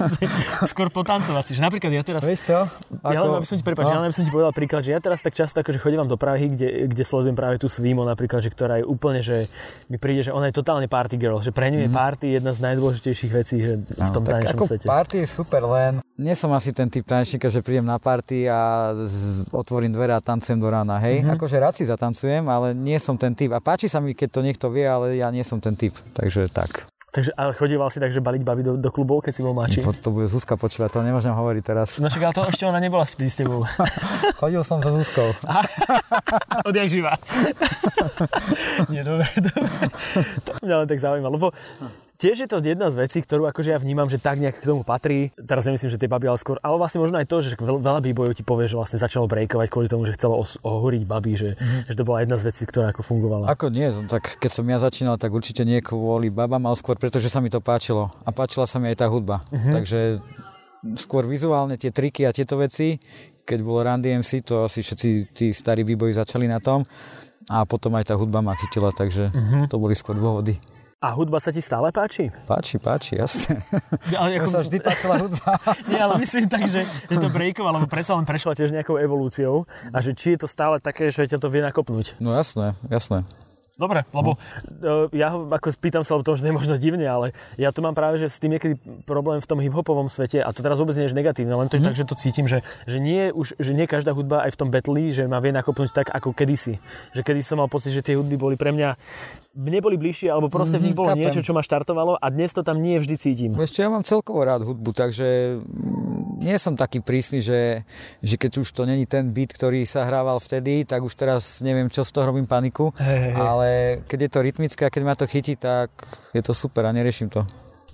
*laughs* skôr potancovať si, že napríklad ja teraz... Vieš čo? Ako... Ja len, aby som ti prepáč, no. ja aby som ti povedal príklad, že ja teraz tak často akože chodím do Prahy, kde, kde sledujem práve tú Svimo napríklad, že ktorá je úplne, že mi príde, že ona je totálne party girl, že pre ňu mm. je mhm. party jedna z najdôležitejších vecí že v tom no, tanečnom svete. Party je super, len nie som asi ten typ tanečníka, že prídem na party a z, otvorím dvere a tancujem do rána, hej. Mm-hmm. Akože rád si zatancujem, ale nie som ten typ. A páči sa mi, keď to niekto vie, ale ja nie som ten typ. Takže tak. Takže ale chodíval si tak, že baliť baby do, do klubov, keď si bol mladší? To, to bude Zuzka počúvať, to nemôžem hovoriť teraz. No ale to ešte ona nebola vtedy s tebou. *laughs* Chodil som so Zuzkou. *laughs* Odjak živa. *laughs* Nie, dobre, dobre. To mňa len tak zaujíma, lebo tiež je to jedna z vecí, ktorú akože ja vnímam, že tak nejak k tomu patrí. Teraz nemyslím, že tie baby, ale skôr, ale vlastne možno aj to, že veľa bojov ti povie, že vlastne začalo breakovať kvôli tomu, že chcelo ohoriť baby, že, mm-hmm. že to bola jedna z vecí, ktorá ako fungovala. Ako nie, tak keď som ja začínal, tak určite nie kvôli babám, ale skôr preto, že sa mi to páčilo. A páčila sa mi aj tá hudba. Mm-hmm. Takže skôr vizuálne tie triky a tieto veci, keď bol Run DMC, to asi všetci tí starí výboji začali na tom a potom aj tá hudba ma chytila, takže mm-hmm. to boli skôr dôvody. A hudba sa ti stále páči? Páči, páči, jasne. Ale ako... sa vždy páčila hudba. *laughs* Nie, ale myslím tak, že, že to breakovalo, lebo predsa len prešla tiež nejakou evolúciou a že či je to stále také, že ťa to vie nakopnúť. No jasné, jasné. Dobre, lebo no. ja ho ako spýtam sa, lebo to už je možno divne, ale ja to mám práve, že s tým niekedy problém v tom hiphopovom svete a to teraz vôbec nie je negatívne, len to je mm. tak, že to cítim, že, že, nie, už, že nie každá hudba aj v tom battle, že ma vie nakopnúť tak ako kedysi. Že kedy som mal pocit, že tie hudby boli pre mňa neboli bližšie, alebo proste v nich mhm, bolo niečo, čo ma štartovalo a dnes to tam nie vždy cítim. Ešte ja mám celkovo rád hudbu, takže mm, nie som taký prísny, že, že keď už to není ten beat, ktorý sa hrával vtedy, tak už teraz neviem, čo z toho robím paniku, hey, hey. ale keď je to rytmické a keď ma to chytí, tak je to super a neriešim to.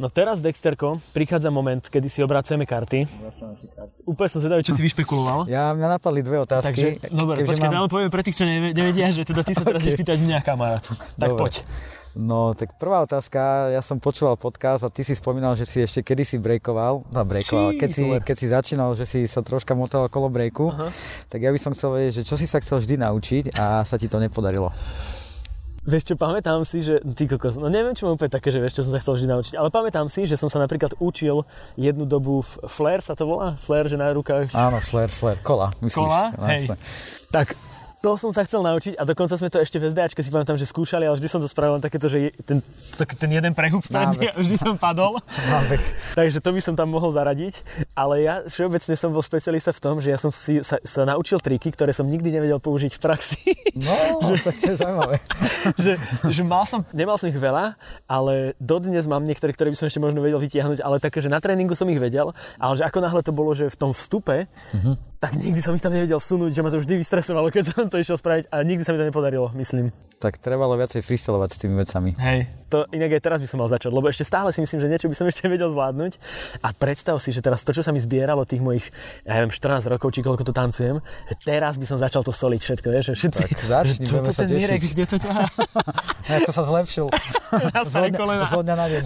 No teraz, Dexterko, prichádza moment, kedy si obracujeme karty. si karty. Úplne som zvedavý, čo si vyšpekuloval. Ja, mňa napadli dve otázky. Takže, dobre, počkaj, mám... ale pre tých, čo nevedia, že teda ty sa teraz *laughs* okay. pýtať mňa, kamarát. Tak dobre. poď. No, tak prvá otázka, ja som počúval podcast a ty si spomínal, že si ešte kedy si breakoval, no breakoval, keď si, keď si začínal, že si sa troška motal okolo breaku, tak ja by som chcel vedieť, že čo si sa chcel vždy naučiť a sa ti to nepodarilo. Vieš čo, pamätám si, že ty kokos, no neviem, čo mám úplne také, že vieš, čo som sa chcel vždy naučiť, ale pamätám si, že som sa napríklad učil jednu dobu v flare sa to volá? Flare, že na rukách? Áno, flare, flare, kola, myslíš? Kola, hej. Tak to som sa chcel naučiť a dokonca sme to ešte v SDAčke si pamätám, že skúšali, ale vždy som to spravil len takéto, že ten, ten jeden prehúb predný a vždy som padol. *laughs* Takže to by som tam mohol zaradiť. Ale ja všeobecne som bol specialista v tom, že ja som si sa, sa naučil triky, ktoré som nikdy nevedel použiť v praxi. No, *laughs* že, tak to je zaujímavé. *laughs* že, že mal som, nemal som ich veľa, ale dodnes mám niektoré, ktoré by som ešte možno vedel vytiahnuť, ale také, že na tréningu som ich vedel, ale že ako náhle to bolo, že v tom vstupe, uh-huh tak nikdy som ich tam nevedel vsunúť, že ma to vždy vystresovalo, keď som to išiel spraviť a nikdy sa mi to nepodarilo, myslím. Tak trebalo viacej freestylovať s tými vecami. Hej, to inak aj teraz by som mal začať, lebo ešte stále si myslím, že niečo by som ešte vedel zvládnuť. A predstav si, že teraz to, čo sa mi zbieralo tých mojich, ja neviem, 14 rokov, či koľko to tancujem, že teraz by som začal to soliť všetko, vieš, že všetci, tak začni, čo to ten Mirek, kde to ťa... *laughs* ja, to sa zlepšil. *laughs* zo, dňa, zo dňa na deň.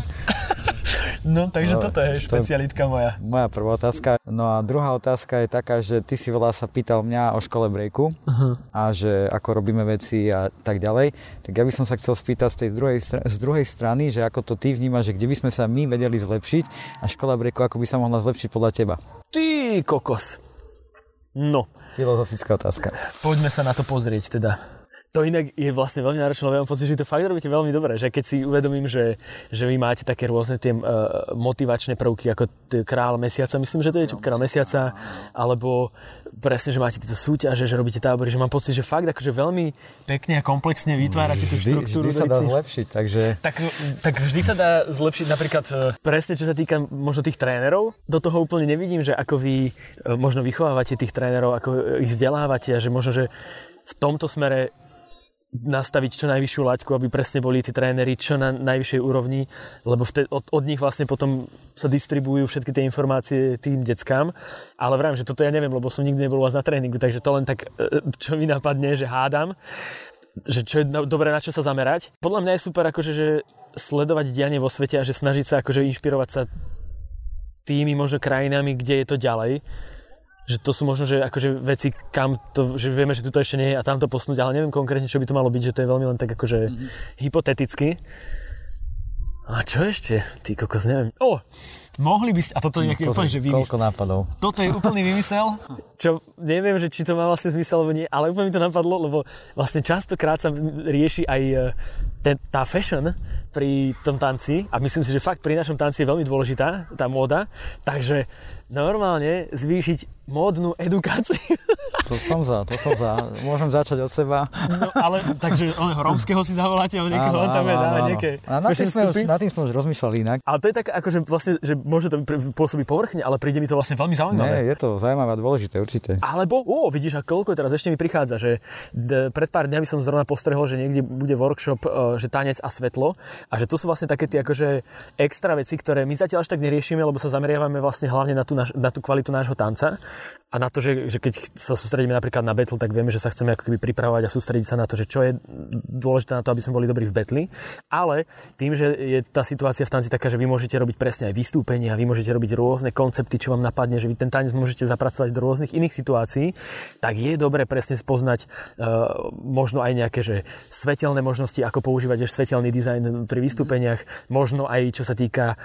No, takže no, toto je špecialitka moja. Moja prvá otázka. No a druhá otázka je taká, že ty si veľa sa pýtal mňa o škole breaku uh-huh. a že ako robíme veci a tak ďalej. Tak ja by som sa chcel spýtať z tej druhej, z druhej strany, že ako to ty vnímaš, že kde by sme sa my vedeli zlepšiť a škola breaku ako by sa mohla zlepšiť podľa teba. Ty kokos. No. Filozofická otázka. Poďme sa na to pozrieť teda. To inak je vlastne veľmi náročné, lebo ja mám pocit, že to fakt robíte veľmi dobre, že keď si uvedomím, že, že vy máte také rôzne tie uh, motivačné prvky, ako t- král mesiaca, myslím, že to je král mesiaca, alebo presne, že máte tieto súťaže, že robíte tábory, že mám pocit, že fakt akože veľmi pekne a komplexne vytvárate tú štruktúru. Vždy sa dá zlepšiť, takže... Tak, tak vždy sa dá zlepšiť napríklad e, presne, čo sa týka možno tých trénerov, do toho úplne nevidím, že ako vy e, možno vychovávate tých trénerov, ako ich vzdelávate a že možno, že v tomto smere nastaviť čo najvyššiu laťku, aby presne boli tí tréneri čo na najvyššej úrovni, lebo vtedy, od, od nich vlastne potom sa distribujú všetky tie informácie tým deckám. Ale vravím, že toto ja neviem, lebo som nikdy nebol vás na tréningu, takže to len tak, e, čo mi napadne, že hádam, že čo je dobré na čo sa zamerať. Podľa mňa je super akože, že sledovať dianie vo svete a že snažiť sa akože inšpirovať sa tými možno krajinami, kde je to ďalej že to sú možno že akože veci, kam to, že vieme, že tu to ešte nie je a tam to posnúť, ale neviem konkrétne, čo by to malo byť, že to je veľmi len tak akože mm-hmm. hypoteticky. A čo ešte? Ty kokos, neviem. O, mohli by ste, a toto je nejaký no, úplne, že vymysel. Koľko nápadov. Toto je úplný vymysel, *laughs* čo neviem, že či to má vlastne zmysel alebo nie, ale úplne mi to napadlo, lebo vlastne častokrát sa rieši aj e, ten, tá fashion pri tom tanci a myslím si, že fakt pri našom tanci je veľmi dôležitá tá móda, takže normálne zvýšiť módnu edukáciu. *laughs* To som za, to som za. Môžem začať od seba. No ale, takže oného rómskeho si zavoláte, alebo niekoho, on tam je dáva nejaké A na tým, sme už, na tým sme už rozmýšľali inak. Ale to je tak, akože vlastne, že môže to pôsobiť povrchne, ale príde mi to vlastne veľmi zaujímavé. Nie, je to zaujímavé a dôležité, určite. Alebo, ó, vidíš, a koľko teraz ešte mi prichádza, že d- pred pár dňami som zrovna postrehol, že niekde bude workshop, uh, že tanec a svetlo a že to sú vlastne také tie akože extra veci, ktoré my zatiaľ až tak neriešime, lebo sa zameriavame vlastne hlavne na tú, naš, na tú kvalitu nášho tanca a na to, že, že keď sa sústredíme napríklad na battle, tak vieme, že sa chceme ako keby pripravovať a sústrediť sa na to, že čo je dôležité na to, aby sme boli dobrí v betli. Ale tým, že je tá situácia v tanci taká, že vy môžete robiť presne aj vystúpenia, vy môžete robiť rôzne koncepty, čo vám napadne, že vy ten tanec môžete zapracovať do rôznych iných situácií, tak je dobre presne spoznať uh, možno aj nejaké že svetelné možnosti, ako používať svetelný dizajn pri vystúpeniach, možno aj čo sa týka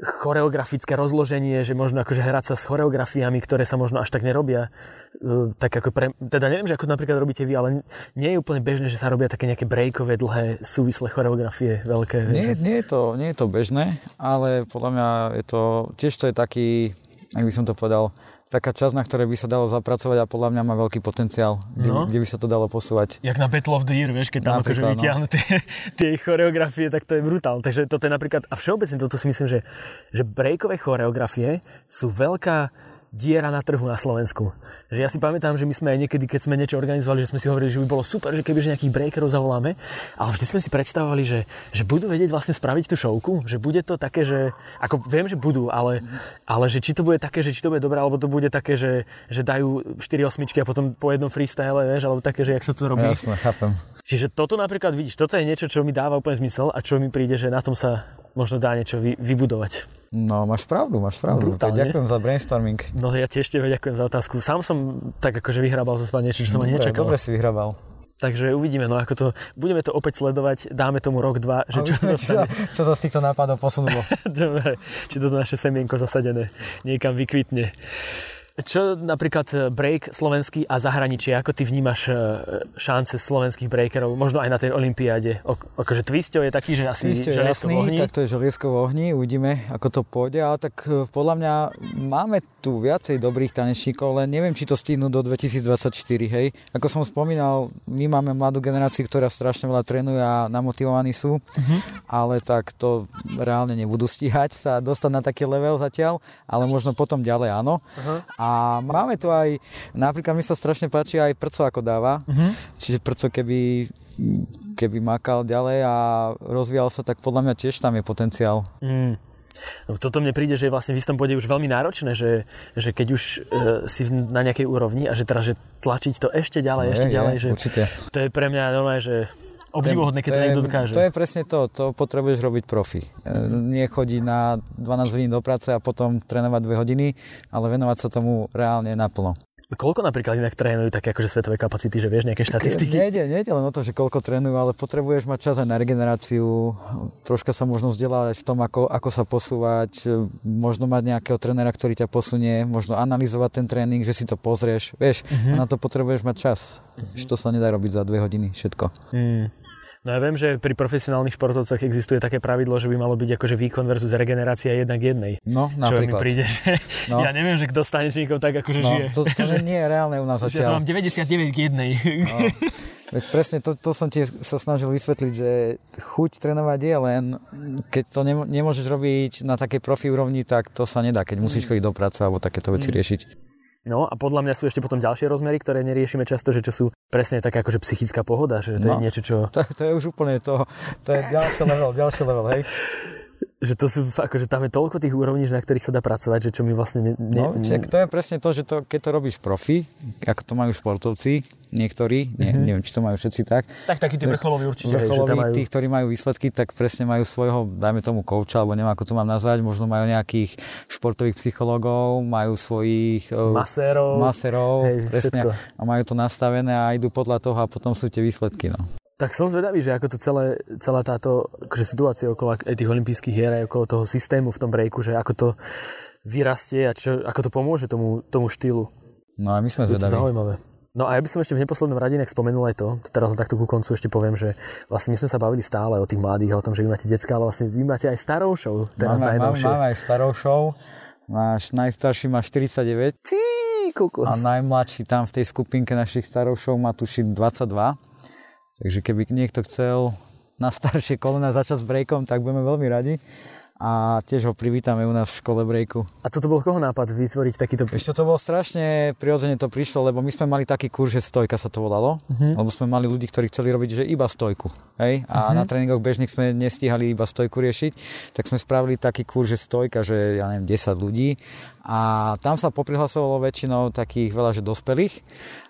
choreografické rozloženie, že možno akože hrať sa s choreografiami, ktoré sa možno až tak nerobia. Uh, tak ako pre, teda neviem, že ako napríklad robíte vy, ale nie je úplne bežné, že sa robia také nejaké breakové, dlhé, súvislé choreografie, veľké. Nie, nie, je to, nie je to bežné, ale podľa mňa je to, tiež to je taký, ak by som to povedal, taká časť, na ktorej by sa dalo zapracovať a podľa mňa má veľký potenciál, kde, no. kde by sa to dalo posúvať. Jak na Battle of the Year, vieš, keď tam akože no. vytiahnu tie, tie choreografie, tak to je brutál. Takže toto je napríklad, a všeobecne toto si myslím, že, že breakové choreografie sú veľká diera na trhu na Slovensku. Že ja si pamätám, že my sme aj niekedy, keď sme niečo organizovali, že sme si hovorili, že by bolo super, že kebyže nejakých breakerov zavoláme, ale vždy sme si predstavovali, že, že budú vedieť vlastne spraviť tú showku, že bude to také, že, ako viem, že budú, ale, ale že či to bude také, že či to bude dobré, alebo to bude také, že, že dajú 4 osmičky a potom po jednom freestyle, vieš, alebo také, že jak sa to robí. Jasne, chápem. Čiže toto napríklad vidíš, toto je niečo, čo mi dáva úplne zmysel a čo mi príde, že na tom sa možno dá niečo vy, vybudovať. No, máš pravdu, máš pravdu. Tak ďakujem za brainstorming. No ja tiež tebe ďakujem za otázku. Sám som tak akože vyhrabal zo seba niečo, čo som ani nečakal. Dobre si vyhrabal. Takže uvidíme, no ako to, budeme to opäť sledovať, dáme tomu rok, dva, že čo, čo, sa, čo sa z týchto nápadov posunulo. *laughs* Dobre, či to naše semienko zasadené niekam vykvitne. Čo napríklad e, break slovenský a zahraničie, ako ty vnímaš e, šance slovenských breakerov, možno aj na tej olympiáde? Akože Twistio je taký, že asi Twistio želiesko jasný, v ohni. tak to je želiesko v ohni, uvidíme, ako to pôjde, ale tak e, podľa mňa máme tu viacej dobrých tanečníkov, len neviem, či to stihnú do 2024, hej. Ako som spomínal, my máme mladú generáciu, ktorá strašne veľa trénuje a namotivovaní sú, uh-huh. ale tak to reálne nebudú stíhať sa dostať na taký level zatiaľ, ale možno potom ďalej áno. Uh-huh. A máme tu aj, napríklad mi sa strašne páči aj Prco ako dáva, uh-huh. čiže Prco keby keby makal ďalej a rozvíjal sa, tak podľa mňa tiež tam je potenciál. Mm. No, toto mne príde, že je vlastne v istom bode už veľmi náročné, že, že keď už e, si na nejakej úrovni a že teraz, že tlačiť to ešte ďalej, no, ešte je, ďalej, je, že určite. to je pre mňa normálne, že obdivuhodné, keď to, to niekto dokáže. To je presne to, to potrebuješ robiť profi. Mm-hmm. Nie chodiť na 12 hodín do práce a potom trénovať 2 hodiny, ale venovať sa tomu reálne naplno. Koľko napríklad inak trénujú také akože svetové kapacity, že vieš nejaké štatistiky? Nejde, nejde len o to, že koľko trénujú, ale potrebuješ mať čas aj na regeneráciu, troška sa možno vzdelávať v tom, ako, ako sa posúvať, možno mať nejakého trénera, ktorý ťa posunie, možno analyzovať ten tréning, že si to pozrieš, vieš, uh-huh. a na to potrebuješ mať čas. Uh-huh. To sa nedá robiť za dve hodiny, všetko. Mm. No ja viem, že pri profesionálnych športovcoch existuje také pravidlo, že by malo byť akože výkon versus regenerácia jednak jednej. No, napríklad. Čo mi príde, že no. ja neviem, že kto z tanečníkov tak akože no, žije. To, to nie je reálne u nás zatiaľ. Ja to mám 99 k jednej. No. Veď presne to, to som ti sa snažil vysvetliť, že chuť trénovať je len, keď to nemôžeš robiť na takej profi úrovni, tak to sa nedá, keď musíš chodiť do práce alebo takéto veci mm. riešiť. No a podľa mňa sú ešte potom ďalšie rozmery, ktoré neriešime často, že čo sú presne taká akože psychická pohoda, že to no, je niečo, čo... To, to je už úplne to, to je ďalší level, ďalší level, hej že to sú, akože tam je toľko tých úrovní, na ktorých sa dá pracovať, že čo my vlastne... Ne, ne, no, čak, to je presne to, že to, keď to robíš profi, ako to majú športovci, niektorí, nie, mm-hmm. neviem, či to majú všetci tak. Tak takí tí vrcholoví určite. Vrcholoví, majú... tí, ktorí majú výsledky, tak presne majú svojho, dajme tomu kouča, alebo neviem, ako to mám nazvať, možno majú nejakých športových psychológov, majú svojich... Masérov. Masérov, hej, presne. Všetko. A majú to nastavené a idú podľa toho a potom sú tie výsledky, no. Tak som zvedavý, že ako to celé, celá táto akože situácia okolo tých olympijských hier aj okolo toho systému v tom breaku, že ako to vyrastie a čo, ako to pomôže tomu, tomu štýlu. No a my sme zvedaví. zaujímavé. No a ja by som ešte v neposlednom rade nech spomenul aj to, teraz takto ku koncu ešte poviem, že vlastne my sme sa bavili stále o tých mladých a o tom, že vy máte detská, ale vlastne vy máte aj starou show teraz máme, najnovšie. Máme, máme aj starou show. Náš najstarší má 49. Tí, kokos. A najmladší tam v tej skupinke našich starou show má tuši 22. Takže keby niekto chcel na staršie kolena začať s breakom, tak budeme veľmi radi a tiež ho privítame u nás v škole breaku. A toto bol koho nápad vytvoriť takýto... Ešte to bolo strašne prirodzene to prišlo, lebo my sme mali taký kurz, že stojka sa to volalo, uh-huh. lebo sme mali ľudí, ktorí chceli robiť, že iba stojku. Hej? A uh-huh. na tréningoch bežných sme nestíhali iba stojku riešiť, tak sme spravili taký kurz, že stojka, že ja neviem, 10 ľudí a tam sa poprihlasovalo väčšinou takých veľa, že dospelých.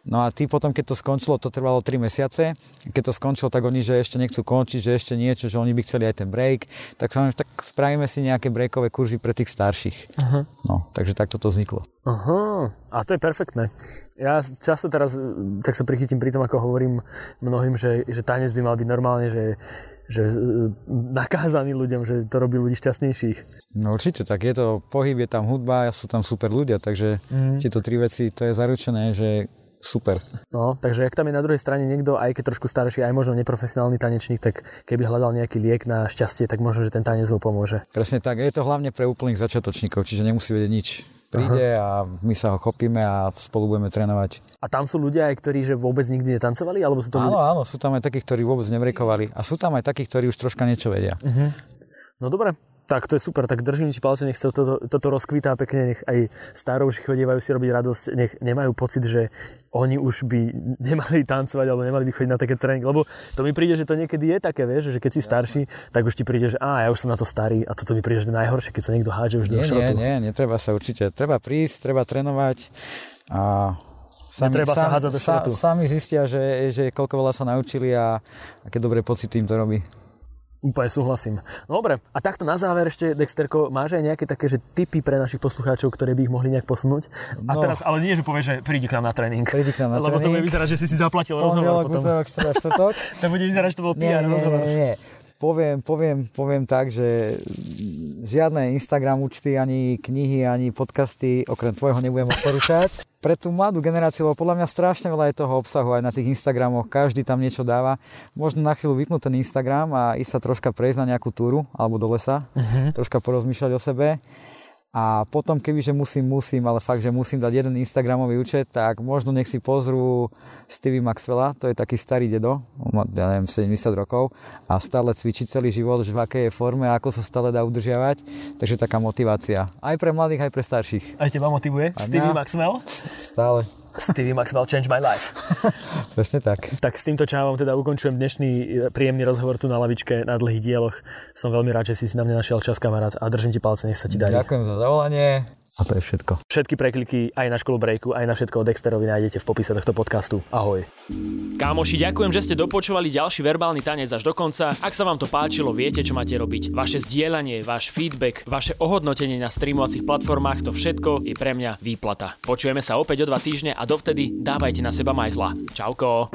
No a tí potom, keď to skončilo, to trvalo 3 mesiace, keď to skončilo, tak oni, že ešte nechcú končiť, že ešte niečo, že oni by chceli aj ten break, tak sa tak spravíme si nejaké breakové kurzy pre tých starších. Uh-huh. No, takže takto to vzniklo. Aha, a to je perfektné. Ja často teraz tak sa prichytím pri tom, ako hovorím mnohým, že, že tanec by mal byť normálne, že že e, nakázaný ľuďom, že to robí ľudí šťastnejších. No určite, tak je to pohyb, je tam hudba, sú tam super ľudia, takže mm. tieto tri veci, to je zaručené, že super. No, takže ak tam je na druhej strane niekto, aj keď trošku starší, aj možno neprofesionálny tanečník, tak keby hľadal nejaký liek na šťastie, tak možno, že ten tanec mu pomôže. Presne tak, je to hlavne pre úplných začiatočníkov, čiže nemusí vedieť nič príde Aha. a my sa ho chopíme a spolu budeme trénovať. A tam sú ľudia aj, ktorí že vôbec nikdy netancovali? Alebo sú to áno, ľudia... áno, sú tam aj takí, ktorí vôbec nevrekovali. A sú tam aj takí, ktorí už troška niečo vedia. Uh-huh. No dobre, tak to je super, tak držím ti palce, nech sa toto, toto rozkvítá pekne, nech aj starovši chodievajú si robiť radosť, nech nemajú pocit, že oni už by nemali tancovať alebo nemali by chodiť na také tréning, lebo to mi príde, že to niekedy je také, vieš, že keď si starší, tak už ti príde, že a ja už som na to starý a toto mi príde, že najhoršie, keď sa niekto hádže už nie, do šrotu. Nie, nie, netreba sa určite, treba prísť, treba trénovať a Sami, Netreba sa hádzať do šrotu. Sa, sami zistia, že, že koľko veľa sa naučili a aké dobré pocity im to robí. Úplne súhlasím. No dobre, a takto na záver ešte, Dexterko, máš aj nejaké také, že tipy pre našich poslucháčov, ktoré by ich mohli nejak posunúť? No. A teraz, ale nie, že povieš, že prídi k nám na tréning. Prídi k nám na Lebo tréning. to bude vyzerať, že si si zaplatil rozhovor potom. *laughs* to bude vyzerať, že to bol PR nie, rozhovor. Nie, nie. Poviem, poviem, poviem tak, že žiadne Instagram účty, ani knihy, ani podcasty okrem tvojho nebudem odporúčať *laughs* pre tú mladú generáciu, lebo podľa mňa strašne veľa je toho obsahu aj na tých Instagramoch, každý tam niečo dáva. Možno na chvíľu vypnúť ten Instagram a ísť sa troška prejsť na nejakú túru alebo do lesa, uh-huh. troška porozmýšľať o sebe a potom, kebyže musím, musím, ale fakt, že musím dať jeden Instagramový účet, tak možno nech si pozrú Stevie Maxwella, to je taký starý dedo, má, ja neviem, 70 rokov a stále cvičí celý život, že v akej je forme, ako sa stále dá udržiavať, takže taká motivácia. Aj pre mladých, aj pre starších. Aj teba motivuje? A Stevie? Maxwell? Stále. Stevie Maxwell Change My Life. *laughs* Presne tak. Tak s týmto čávom teda ukončujem dnešný e, príjemný rozhovor tu na lavičke na dlhých dieloch. Som veľmi rád, že si si na mňa našiel čas, kamarát, a držím ti palce, nech sa ti darí. Ďakujem za zavolanie. A to je všetko. Všetky prekliky aj na školu breaku, aj na všetko o Dexterovi nájdete v popise tohto podcastu. Ahoj. Kámoši, ďakujem, že ste dopočúvali ďalší verbálny tanec až do konca. Ak sa vám to páčilo, viete, čo máte robiť. Vaše zdieľanie, váš feedback, vaše ohodnotenie na streamovacích platformách, to všetko je pre mňa výplata. Počujeme sa opäť o dva týždne a dovtedy dávajte na seba majzla. Čauko.